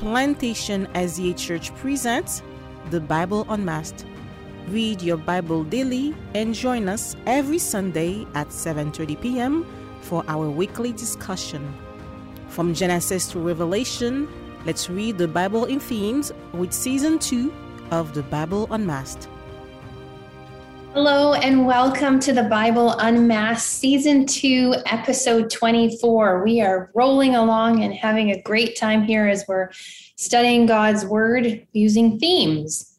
Plantation SDA Church presents the Bible Unmasked. Read your Bible daily and join us every Sunday at 7:30 p.m. for our weekly discussion. From Genesis to Revelation, let's read the Bible in themes with season 2 of the Bible Unmasked. Hello and welcome to the Bible Unmasked Season 2, Episode 24. We are rolling along and having a great time here as we're studying God's Word using themes.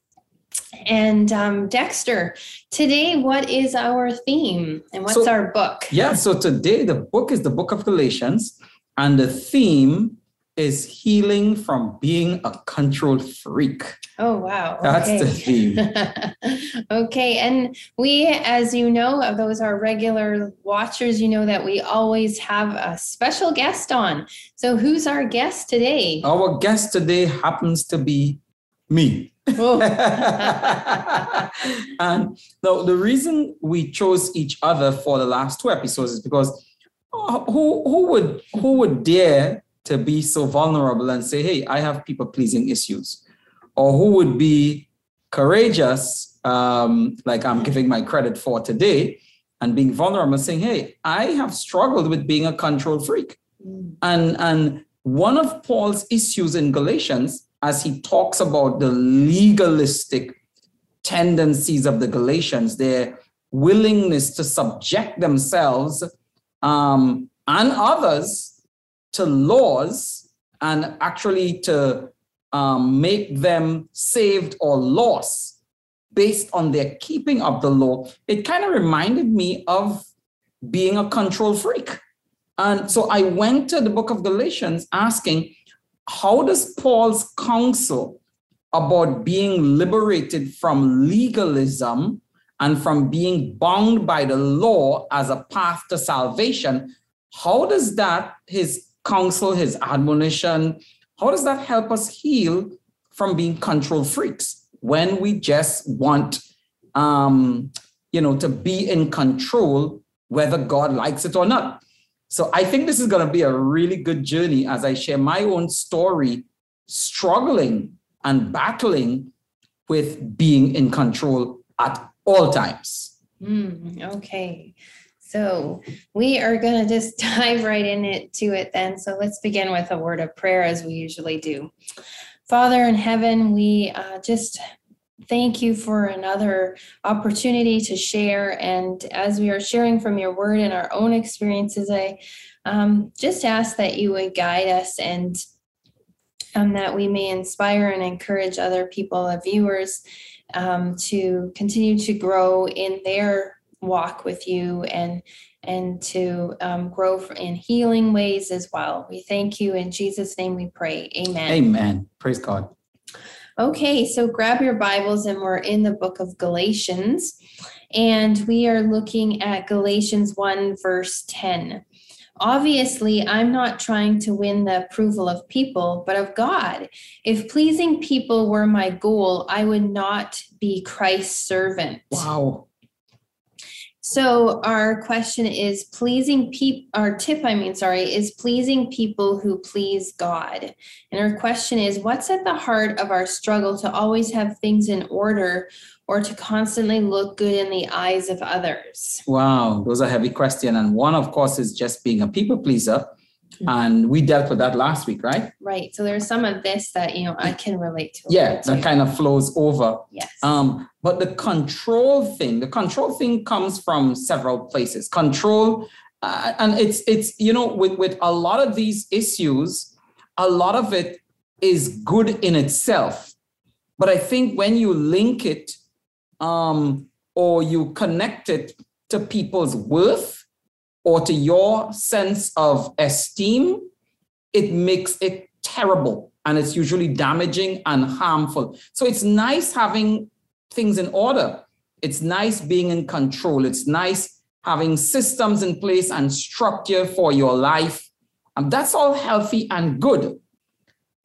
And um, Dexter, today, what is our theme and what's So- our book? Yeah, so today the book is the book of Galatians, and the theme is healing from being a control freak. Oh, wow. That's okay. the theme. okay, and we, as you know, of those are regular watchers, you know that we always have a special guest on. So, who's our guest today? Our guest today happens to be me. Oh. and now the reason we chose each other for the last two episodes is because uh, who who would who would dare to be so vulnerable and say, "Hey, I have people pleasing issues," or who would be courageous, um, like I'm giving my credit for today, and being vulnerable, and saying, "Hey, I have struggled with being a control freak." And, and one of Paul's issues in Galatians, as he talks about the legalistic tendencies of the Galatians, their willingness to subject themselves um, and others to laws and actually to um, make them saved or lost based on their keeping of the law, it kind of reminded me of being a control freak. And so I went to the book of Galatians asking, how does Paul's counsel about being liberated from legalism and from being bound by the law as a path to salvation, how does that, his counsel, his admonition, how does that help us heal from being control freaks when we just want, um, you know, to be in control whether God likes it or not? So I think this is going to be a really good journey as I share my own story, struggling and battling with being in control at all times. Hmm, okay. So we are going to just dive right in it to it then. So let's begin with a word of prayer as we usually do. Father in heaven, we uh, just thank you for another opportunity to share. And as we are sharing from your word and our own experiences, I um, just ask that you would guide us and um, that we may inspire and encourage other people, viewers, um, to continue to grow in their walk with you and and to um, grow in healing ways as well. We thank you in Jesus' name. We pray. Amen. Amen. Praise God. Okay, so grab your Bibles and we're in the book of Galatians, and we are looking at Galatians 1, verse 10. Obviously, I'm not trying to win the approval of people, but of God. If pleasing people were my goal, I would not be Christ's servant. Wow. So our question is pleasing people our tip I mean sorry is pleasing people who please God. And our question is what's at the heart of our struggle to always have things in order or to constantly look good in the eyes of others? Wow. Those are heavy questions. And one, of course, is just being a people pleaser. And we dealt with that last week, right? Right. So there's some of this that you know I can relate to. Yeah, that too. kind of flows over. yes. Um, but the control thing, the control thing comes from several places. Control, uh, and it's it's you know with with a lot of these issues, a lot of it is good in itself. But I think when you link it, um, or you connect it to people's worth or to your sense of esteem, it makes it terrible and it's usually damaging and harmful. So it's nice having things in order. It's nice being in control. It's nice having systems in place and structure for your life. And that's all healthy and good.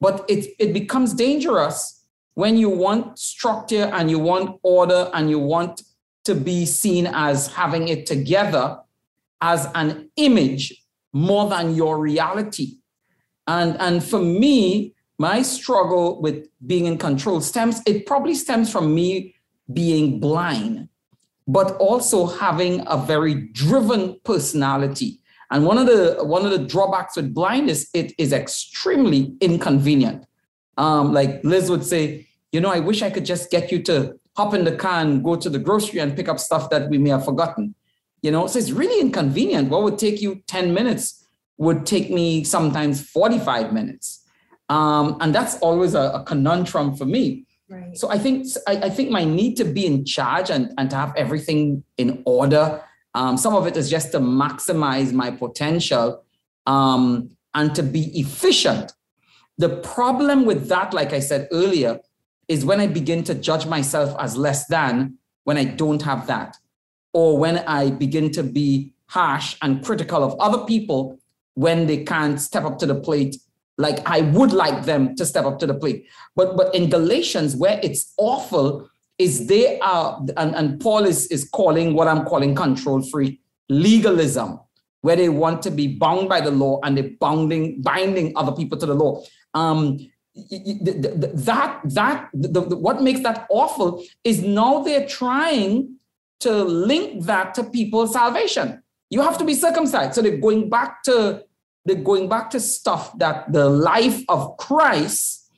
But it, it becomes dangerous when you want structure and you want order and you want to be seen as having it together as an image more than your reality. And, and for me, my struggle with being in control stems, it probably stems from me being blind, but also having a very driven personality. And one of the one of the drawbacks with blindness, it is extremely inconvenient. Um, like Liz would say, you know, I wish I could just get you to hop in the car and go to the grocery and pick up stuff that we may have forgotten. You know, so it's really inconvenient. What would take you 10 minutes would take me sometimes 45 minutes. Um, and that's always a, a conundrum for me. Right. So I think I, I, think my need to be in charge and, and to have everything in order. Um, some of it is just to maximize my potential um, and to be efficient. The problem with that, like I said earlier, is when I begin to judge myself as less than when I don't have that, or when I begin to be harsh and critical of other people when they can't step up to the plate like I would like them to step up to the plate. But but in Galatians, where it's awful, is they are and, and Paul is, is calling what I'm calling control free legalism, where they want to be bound by the law and they're bounding binding other people to the law. Um, that that the, the, what makes that awful is now they're trying to link that to people's salvation. You have to be circumcised. So they're going back to they're going back to stuff that the life of Christ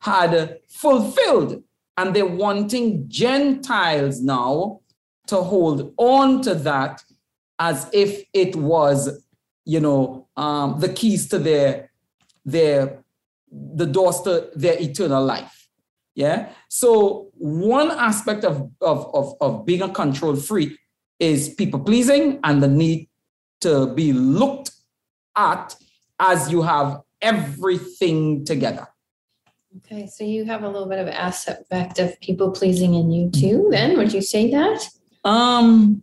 had fulfilled. And they're wanting Gentiles now to hold on to that as if it was, you know, um, the keys to their, their, the doors to their eternal life. Yeah. So one aspect of, of, of, of being a control freak is people pleasing and the need to be looked at as you have everything together. Okay, so you have a little bit of aspect of people pleasing in you too, then would you say that? Um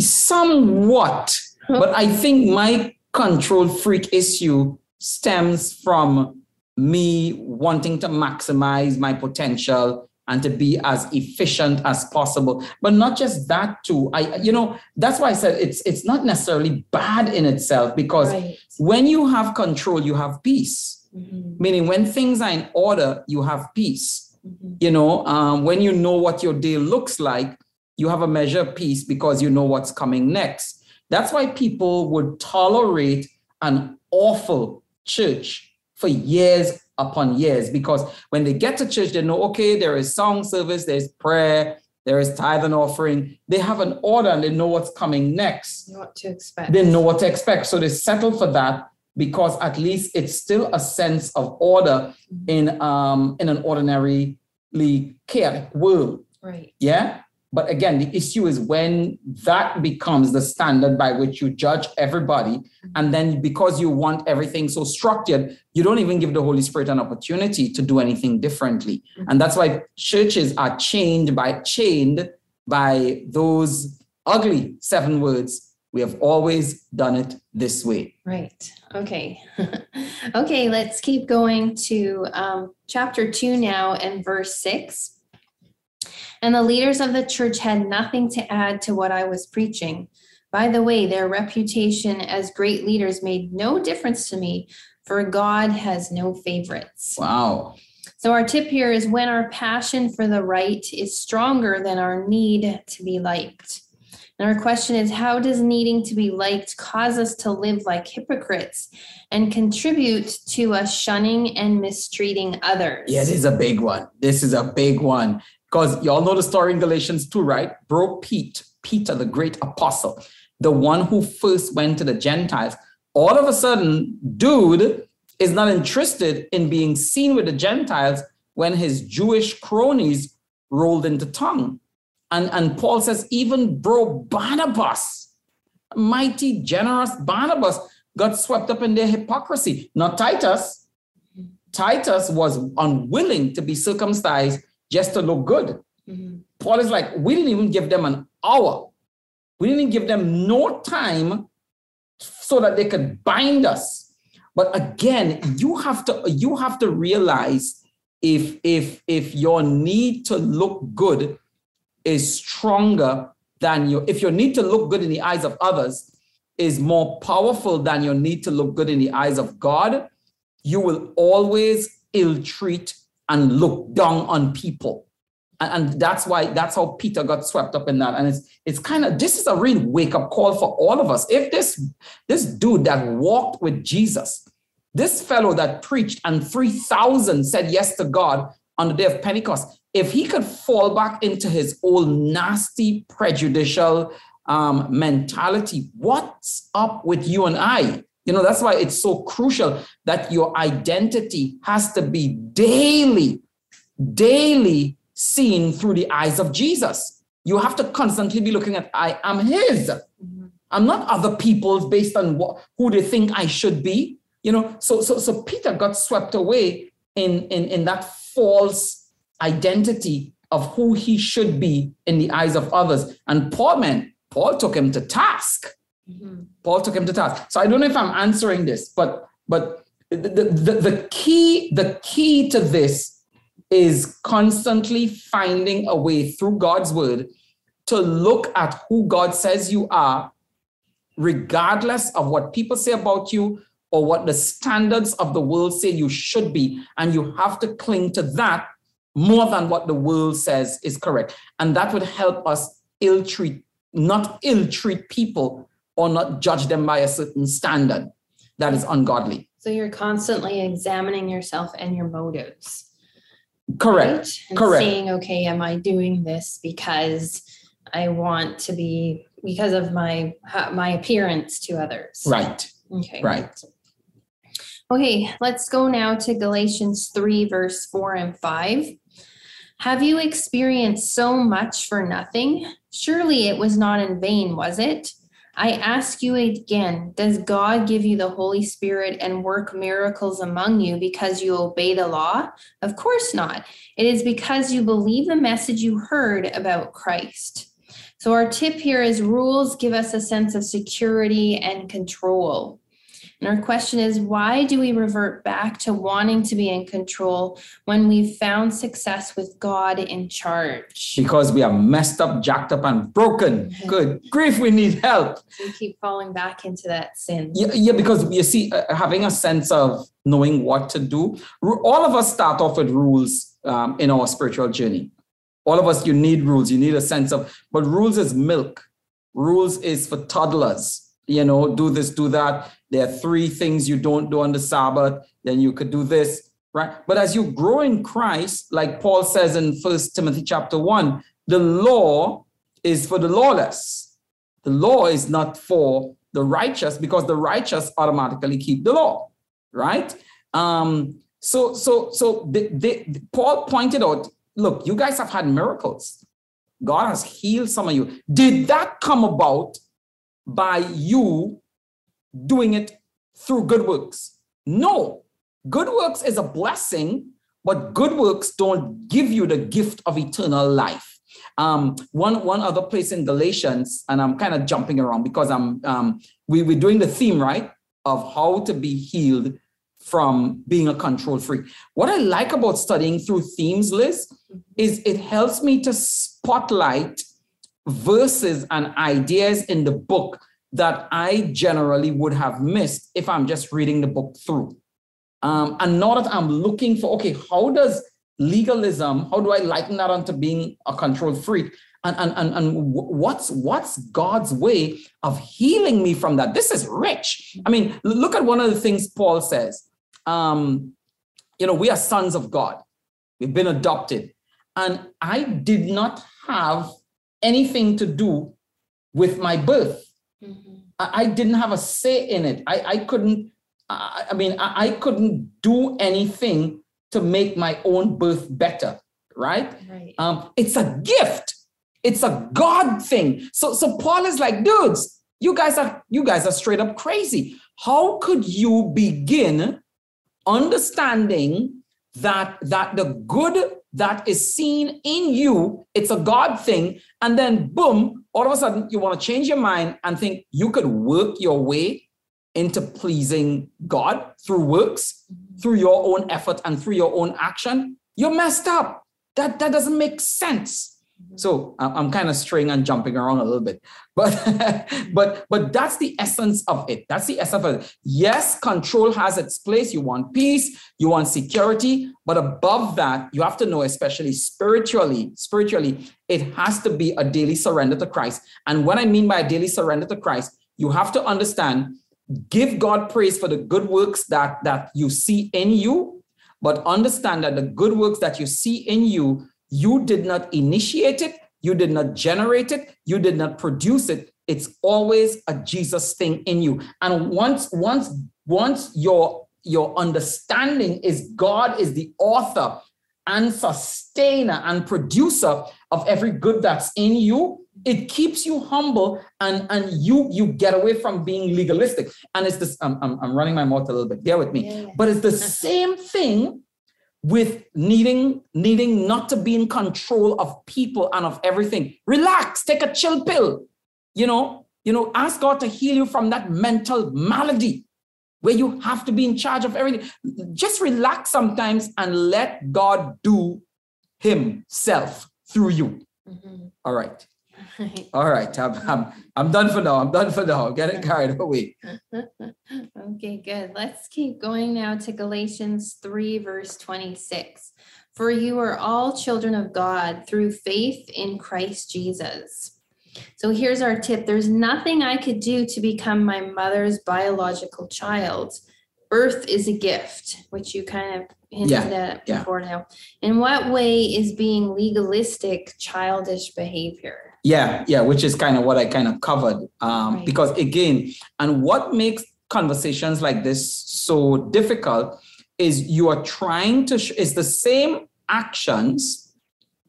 somewhat. But I think my control freak issue stems from me wanting to maximize my potential and to be as efficient as possible but not just that too i you know that's why i said it's it's not necessarily bad in itself because right. when you have control you have peace mm-hmm. meaning when things are in order you have peace mm-hmm. you know um, when you know what your day looks like you have a measure of peace because you know what's coming next that's why people would tolerate an awful church for years upon years because when they get to church, they know, okay, there is song service, there's prayer, there is tithe and offering. They have an order and they know what's coming next. Know what to expect. They know what to expect. So they settle for that because at least it's still a sense of order mm-hmm. in um in an ordinarily chaotic world. Right. Yeah. But again, the issue is when that becomes the standard by which you judge everybody. And then because you want everything so structured, you don't even give the Holy Spirit an opportunity to do anything differently. Mm-hmm. And that's why churches are chained by chained by those ugly seven words. We have always done it this way. Right. Okay. okay, let's keep going to um, chapter two now and verse six. And the leaders of the church had nothing to add to what I was preaching. By the way, their reputation as great leaders made no difference to me, for God has no favorites. Wow. So, our tip here is when our passion for the right is stronger than our need to be liked. And our question is how does needing to be liked cause us to live like hypocrites and contribute to us shunning and mistreating others? Yeah, this is a big one. This is a big one. Because y'all know the story in Galatians 2, right? Bro Pete, Peter, the great apostle, the one who first went to the Gentiles, all of a sudden, dude is not interested in being seen with the Gentiles when his Jewish cronies rolled into tongue. And, and Paul says, even bro Barnabas, mighty, generous Barnabas, got swept up in their hypocrisy. Not Titus. Titus was unwilling to be circumcised just to look good. Mm-hmm. Paul is like, we didn't even give them an hour. We didn't give them no time so that they could bind us. But again, you have to you have to realize if if if your need to look good is stronger than your if your need to look good in the eyes of others is more powerful than your need to look good in the eyes of God, you will always ill treat and look down on people. And, and that's why that's how Peter got swept up in that. And it's it's kind of this is a real wake-up call for all of us. If this this dude that walked with Jesus, this fellow that preached and 3,000 said yes to God on the day of Pentecost, if he could fall back into his old nasty, prejudicial um, mentality, what's up with you and I? You know, that's why it's so crucial that your identity has to be daily, daily seen through the eyes of Jesus. You have to constantly be looking at, I am His. Mm-hmm. I'm not other people's based on what, who they think I should be. You know, so so so Peter got swept away in in in that false identity of who he should be in the eyes of others. And Paul, man, Paul took him to task. Mm-hmm. Paul took him to task. So I don't know if I'm answering this, but but the, the, the key the key to this is constantly finding a way through God's word to look at who God says you are, regardless of what people say about you or what the standards of the world say you should be. And you have to cling to that more than what the world says is correct. And that would help us ill treat, not ill treat people or not judge them by a certain standard that is ungodly. So you're constantly examining yourself and your motives. Correct. Right? And Correct. Saying, okay, am I doing this because I want to be because of my my appearance to others? Right. Okay. Right. Okay, let's go now to Galatians 3, verse 4 and 5. Have you experienced so much for nothing? Surely it was not in vain, was it? I ask you again, does God give you the Holy Spirit and work miracles among you because you obey the law? Of course not. It is because you believe the message you heard about Christ. So, our tip here is rules give us a sense of security and control. And our question is why do we revert back to wanting to be in control when we've found success with God in charge? Because we are messed up, jacked up, and broken. Good grief, we need help. We keep falling back into that sin. Yeah, yeah because you see, uh, having a sense of knowing what to do, all of us start off with rules um, in our spiritual journey. All of us, you need rules, you need a sense of, but rules is milk. Rules is for toddlers you know, do this, do that. There are three things you don't do on the Sabbath, then you could do this, right? But as you grow in Christ, like Paul says in First Timothy chapter 1, the law is for the lawless. The law is not for the righteous because the righteous automatically keep the law, right? Um, so, so, so they, Paul pointed out, look, you guys have had miracles. God has healed some of you. Did that come about by you doing it through good works. No, good works is a blessing, but good works don't give you the gift of eternal life. Um, one one other place in Galatians, and I'm kind of jumping around because I'm um, we, we're doing the theme right of how to be healed from being a control freak. What I like about studying through themes, Liz, is it helps me to spotlight verses and ideas in the book that I generally would have missed if I'm just reading the book through. Um, and now that I'm looking for, okay, how does legalism, how do I lighten that onto being a control freak? And, and, and, and what's, what's God's way of healing me from that? This is rich. I mean, look at one of the things Paul says. Um, you know, we are sons of God. We've been adopted. And I did not have anything to do with my birth. I, I, didn't have a say in it. I, I couldn't, I, I mean, I, I, couldn't do anything to make my own birth better, right? right. Um, it's a gift. It's a God thing. So, so Paul is like, dudes, you guys are you guys are straight up crazy. How could you begin understanding that that the good that is seen in you, it's a God thing, and then boom, all of a sudden you want to change your mind and think you could work your way into pleasing God through works, mm-hmm. through your own effort and through your own action, you're messed up. That, that doesn't make sense. Mm-hmm. So I'm, I'm kind of straying and jumping around a little bit, but but but that's the essence of it. That's the essence of it. Yes, control has its place. You want peace, you want security, but above that, you have to know, especially spiritually, spiritually, it has to be a daily surrender to Christ. And what I mean by a daily surrender to Christ, you have to understand, give God praise for the good works that that you see in you, but understand that the good works that you see in you you did not initiate it, you did not generate it, you did not produce it. It's always a Jesus thing in you. And once, once, once your your understanding is God is the author and sustainer and producer of every good that's in you it keeps you humble and and you you get away from being legalistic and it's this i'm, I'm, I'm running my mouth a little bit bear with me yeah. but it's the same thing with needing needing not to be in control of people and of everything. Relax take a chill pill. You know you know ask god to heal you from that mental malady where you have to be in charge of everything. Just relax sometimes and let god do himself through you. Mm-hmm. All right all right, I'm, I'm, I'm done for now. I'm done for now. I'm getting carried away. okay, good. Let's keep going now to Galatians 3, verse 26. For you are all children of God through faith in Christ Jesus. So here's our tip there's nothing I could do to become my mother's biological child. Birth is a gift, which you kind of hinted yeah, at before yeah. now. In what way is being legalistic childish behavior? Yeah, yeah, which is kind of what I kind of covered. Um, right. Because again, and what makes conversations like this so difficult is you are trying to, sh- it's the same actions,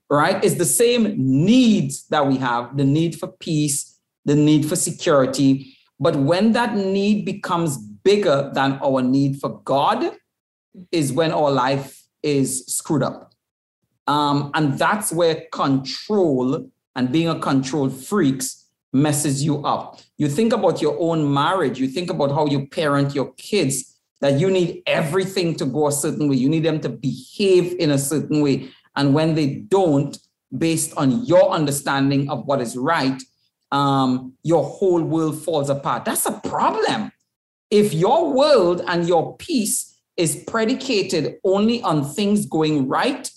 right? It's the same needs that we have the need for peace, the need for security. But when that need becomes bigger than our need for God, is when our life is screwed up. Um, and that's where control and being a control freaks messes you up. You think about your own marriage, you think about how you parent your kids, that you need everything to go a certain way. You need them to behave in a certain way. And when they don't, based on your understanding of what is right, um, your whole world falls apart. That's a problem. If your world and your peace is predicated only on things going right,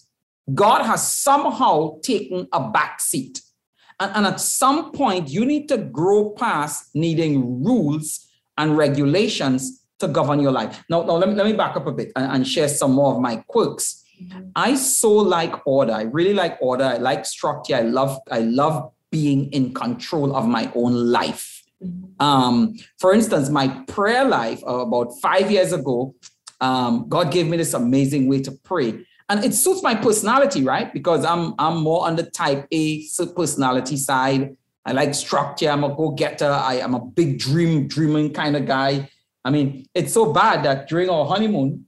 God has somehow taken a back seat. And, and at some point, you need to grow past needing rules and regulations to govern your life. Now, now let, me, let me back up a bit and, and share some more of my quirks. Mm-hmm. I so like order. I really like order. I like structure. I love, I love being in control of my own life. Mm-hmm. Um, for instance, my prayer life uh, about five years ago, um, God gave me this amazing way to pray and it suits my personality, right? Because I'm I'm more on the type A personality side. I like structure. I'm a go-getter. I am a big dream dreaming kind of guy. I mean, it's so bad that during our honeymoon,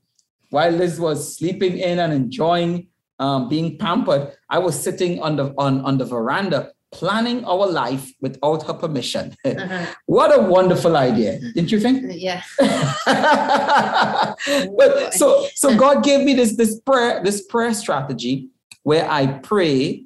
while Liz was sleeping in and enjoying um, being pampered, I was sitting on the on, on the veranda planning our life without her permission. Uh-huh. what a wonderful idea, didn't you think? Yeah. but so so God gave me this this prayer this prayer strategy where I pray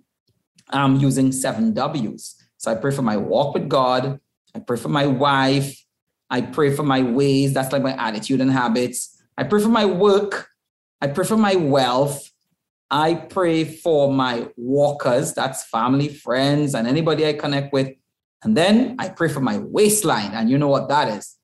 um using seven W's. So I pray for my walk with God, I pray for my wife, I pray for my ways, that's like my attitude and habits. I pray for my work, I pray for my wealth, I pray for my walkers, that's family, friends, and anybody I connect with. And then I pray for my waistline, and you know what that is.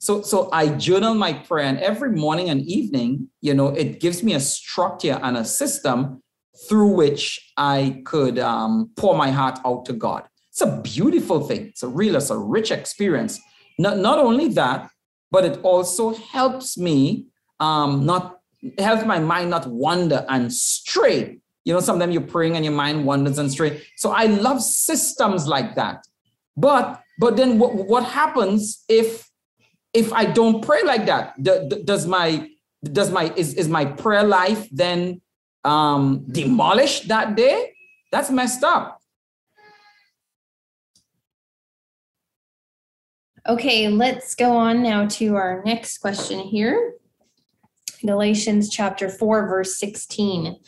So, so I journal my prayer, and every morning and evening, you know, it gives me a structure and a system through which I could um, pour my heart out to God. It's a beautiful thing. It's a real, it's a rich experience. Not, not only that, but it also helps me um, not helps my mind not wander and stray. You know, sometimes you're praying and your mind wanders and stray. So I love systems like that. But but then what, what happens if if I don't pray like that? Does my does my is, is my prayer life then um demolished that day? That's messed up. Okay, let's go on now to our next question here. Galatians chapter 4, verse 16.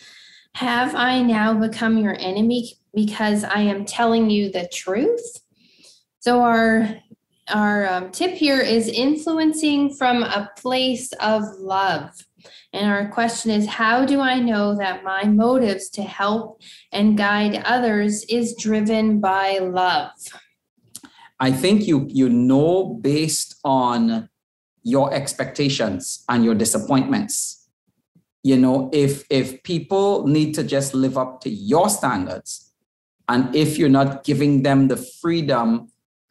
Have I now become your enemy because I am telling you the truth? So our our um, tip here is influencing from a place of love. And our question is how do I know that my motives to help and guide others is driven by love? I think you you know based on your expectations and your disappointments. You know, if if people need to just live up to your standards, and if you're not giving them the freedom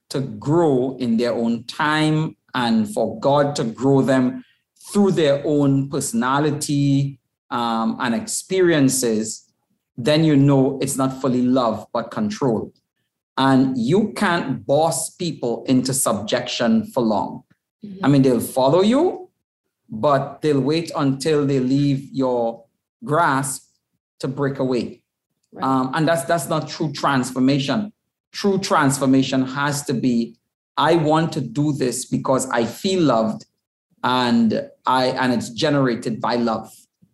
to grow in their own time and for God to grow them through their own personality um, and experiences, then you know it's not fully love but control. And you can't boss people into subjection for long. Mm-hmm. I mean, they'll follow you, but they'll wait until they leave your grasp to break away. Right. Um, and that's that's not true transformation true transformation has to be I want to do this because I feel loved and I and it's generated by love.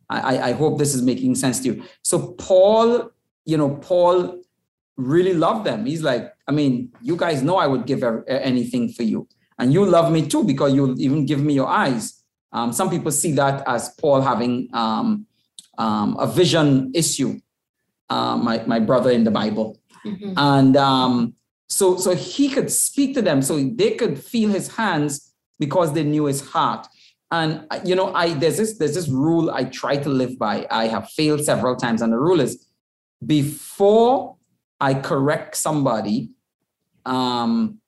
I, I hope this is making sense to you. So Paul, you know, Paul really loved them. He's like, I mean, you guys know I would give anything for you, and you love me too because you'll even give me your eyes. Um, some people see that as Paul having um, um, a vision issue. Uh, my my brother in the Bible, Mm-hmm. And um, so, so he could speak to them, so they could feel his hands because they knew his heart. And uh, you know, I there's this there's this rule I try to live by. I have failed several times, and the rule is before I correct somebody, um,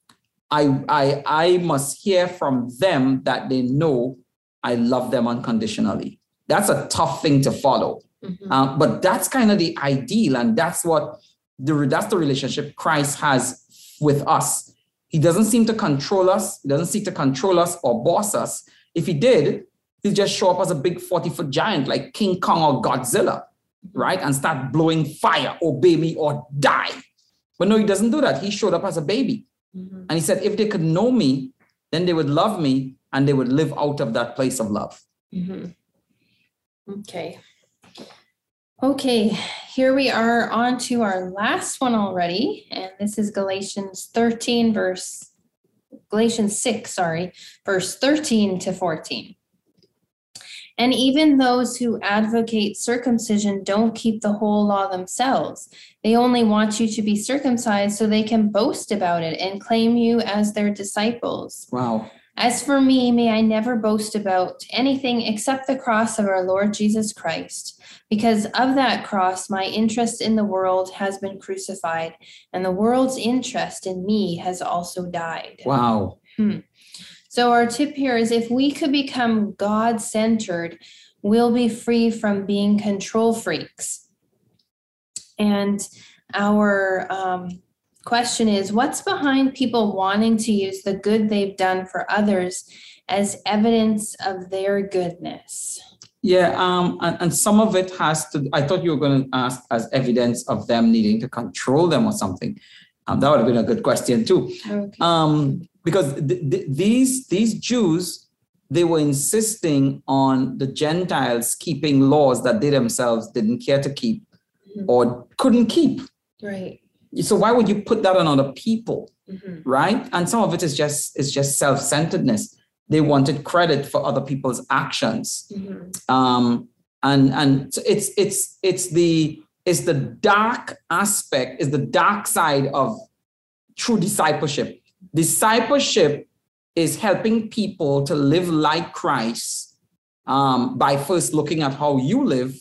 I I I must hear from them that they know I love them unconditionally. That's a tough thing to follow, mm-hmm. uh, but that's kind of the ideal, and that's what the, that's the relationship Christ has with us. He doesn't seem to control us. He doesn't seek to control us or boss us. If he did, he'd just show up as a big 40 foot giant like King Kong or Godzilla, right? And start blowing fire, obey me or die. But no, he doesn't do that. He showed up as a baby. Mm-hmm. And he said, if they could know me, then they would love me and they would live out of that place of love. Mm-hmm. Okay. Okay, here we are on to our last one already, and this is Galatians 13, verse Galatians 6, sorry, verse 13 to 14. And even those who advocate circumcision don't keep the whole law themselves. They only want you to be circumcised so they can boast about it and claim you as their disciples. Wow. As for me, may I never boast about anything except the cross of our Lord Jesus Christ. Because of that cross, my interest in the world has been crucified, and the world's interest in me has also died. Wow. Hmm. So, our tip here is if we could become God centered, we'll be free from being control freaks. And our um, question is what's behind people wanting to use the good they've done for others as evidence of their goodness? Yeah, um, and, and some of it has to, I thought you were going to ask as evidence of them needing to control them or something. Um, that would have been a good question too. Okay. Um, because th- th- these, these Jews, they were insisting on the Gentiles keeping laws that they themselves didn't care to keep mm-hmm. or couldn't keep. Right. So why would you put that on other people? Mm-hmm. Right. And some of it is just it's just self-centeredness. They wanted credit for other people's actions. Mm-hmm. Um, and and so it's it's it's the it's the dark aspect, is the dark side of true discipleship. Discipleship is helping people to live like Christ um, by first looking at how you live,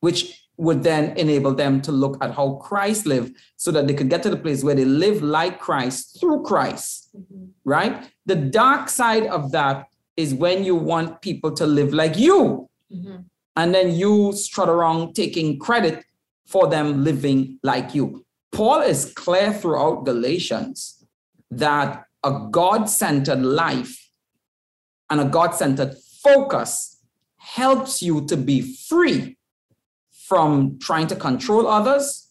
which would then enable them to look at how Christ lived so that they could get to the place where they live like Christ through Christ, mm-hmm. right? The dark side of that is when you want people to live like you. Mm-hmm. And then you strut around taking credit for them living like you. Paul is clear throughout Galatians that a God centered life and a God centered focus helps you to be free from trying to control others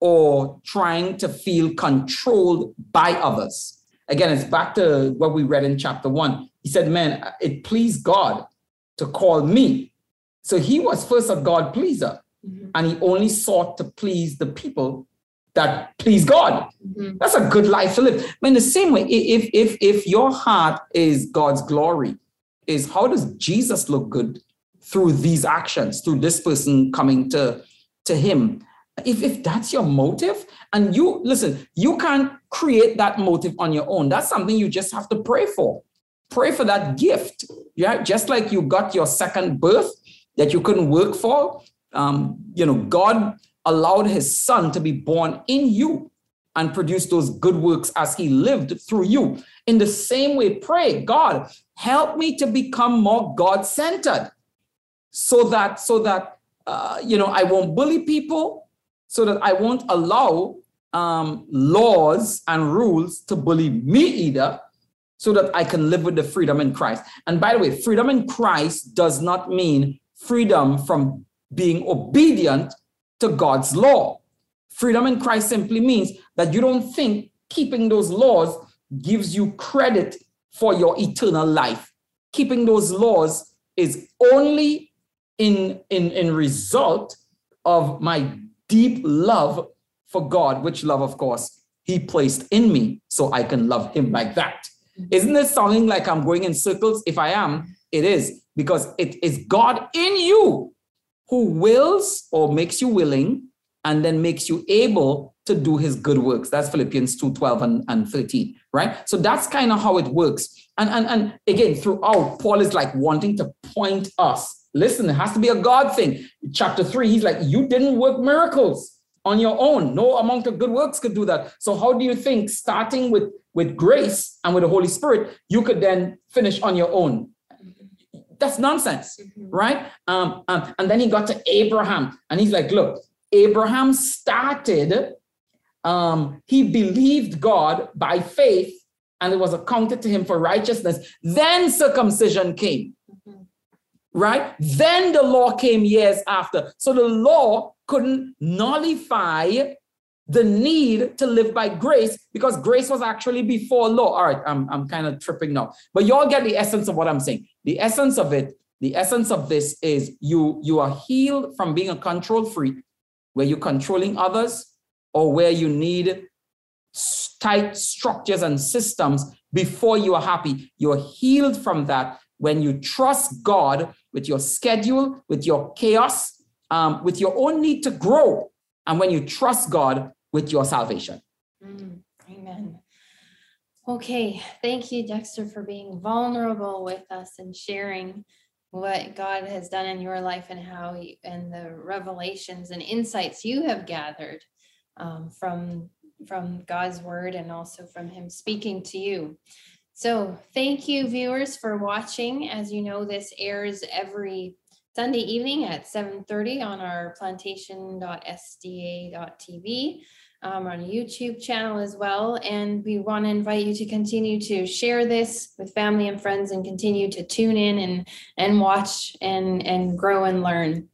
or trying to feel controlled by others. Again, it's back to what we read in chapter one. He said, Man, it pleased God to call me. So he was first a God pleaser. Mhm. and he only sought to please the people that please God. Mhm. That's a good life to live. But in the same way, if if if your heart is God's glory, is how does Jesus look good through these actions, through this person coming to to him? If if that's your motive, and you listen, you can't create that motive on your own. That's something you just have to pray for. Pray for that gift. Yeah, just like you got your second birth that you couldn't work for. Um, you know, God allowed his son to be born in you and produce those good works as he lived through you. In the same way, pray, God, help me to become more God-centered so that so that uh, you know I won't bully people, so that I won't allow um, laws and rules to bully me either, so that I can live with the freedom in Christ. And by the way, freedom in Christ does not mean freedom from being obedient to God's law. Freedom in Christ simply means that you don't think keeping those laws gives you credit for your eternal life. Keeping those laws is only in, in, in result of my deep love for God, which love, of course, He placed in me so I can love Him like that. Isn't it sounding like I'm going in circles? If I am, it is because it is God in you who wills or makes you willing and then makes you able to do his good works. That's Philippians 2 12 and, and 13, right? So that's kind of how it works. And, and, and again, throughout, Paul is like wanting to point us. Listen, it has to be a God thing. Chapter 3, he's like, You didn't work miracles on your own. No amount of good works could do that. So, how do you think, starting with, with grace and with the Holy Spirit, you could then finish on your own? That's nonsense Mhm. right? Um, um, and then he got to Abraham, and he's like, look, Abraham started, um, he believed God by faith, and it was accounted to him for righteousness. Then circumcision came. Right? Then the law came years after. So the law couldn't nullify the need to live by grace because grace was actually before law. All right, I'm, I'm kind of tripping now, but you all get the essence of what I'm saying. The essence of it, the essence of this is you you are healed from being a control freak, where you're controlling others, or where you need tight structures and systems before you are happy. You're healed from that when you trust God with your schedule, with your chaos, um, with your own need to grow, and when you trust God with your salvation. Mm, Amen. Okay, thank you, Dexter, for being vulnerable with us and sharing what God has done in your life and how and the revelations and insights you have gathered um, from from God's word and also from Him speaking to you. So, thank you, viewers, for watching. As you know, this airs every Sunday evening at 7:30 on our plantationsda.tv um, on YouTube channel as well. And we want to invite you to continue to share this with family and friends and continue to tune in and, and watch and, and grow and learn.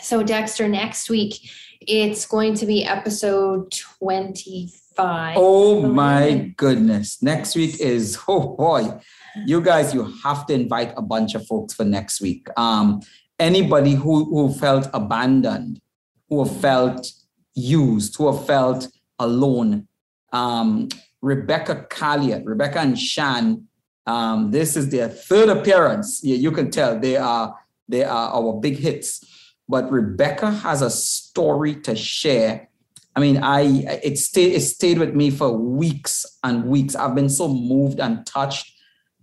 So Dexter, next week, it's going to be episode 25. Oh my goodness. Next week is, oh boy, you guys, you have to invite a bunch of folks for next week. Um, anybody who, who felt abandoned, who have felt used, who have felt alone. Um, Rebecca Calliot, Rebecca and Shan, um, this is their third appearance. Yeah, you can tell they are they are our big hits. But Rebecca has a story to share. I mean, I it stayed it stayed with me for weeks and weeks. I've been so moved and touched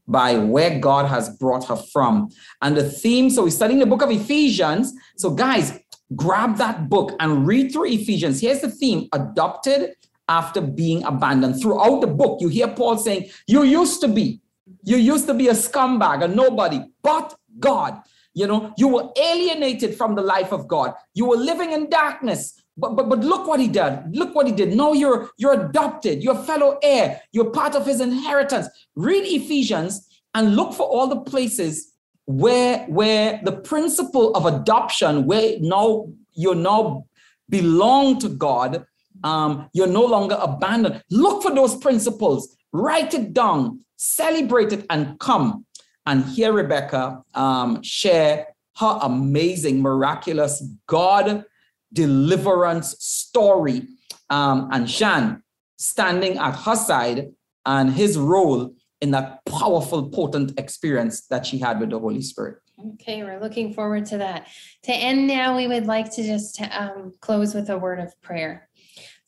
by where God has brought her from. And the theme, so we're studying the book of Ephesians. So, guys, grab that book and read through Ephesians. Here's the theme adopted after being abandoned. Throughout the book, you hear Paul saying, You used to be, you used to be a scumbag, a nobody, but God. You know, you were alienated from the life of God. You were living in darkness. But, but but look what he did. Look what he did. Now you're you're adopted, you're fellow heir, you're part of his inheritance. Read Ephesians and look for all the places where where the principle of adoption, where now you now belong to God, um, you're no longer abandoned. Look for those principles, write it down, celebrate it, and come and hear Rebecca um, share her amazing, miraculous God deliverance story. Um, and Shan standing at her side and his role in that powerful, potent experience that she had with the Holy Spirit. Okay, we're looking forward to that. To end now, we would like to just um, close with a word of prayer.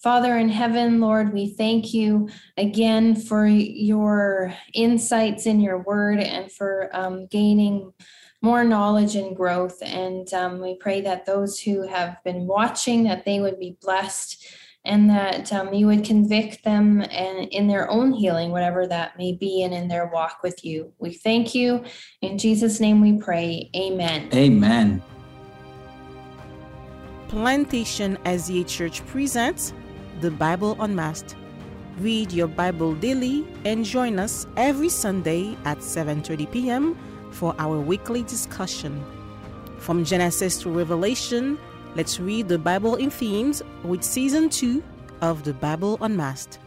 Father in heaven, Lord, we thank you again for your insights in your word and for um, gaining more knowledge and growth. And um, we pray that those who have been watching, that they would be blessed and that um, you would convict them and in their own healing, whatever that may be, and in their walk with you. We thank you. In Jesus' name we pray. Amen. Amen. Plantation SDA Church presents the Bible Unmasked. Read your Bible daily and join us every Sunday at 7:30 p.m. for our weekly discussion. From Genesis to Revelation, let's read the Bible in themes with season 2 of the Bible Unmasked.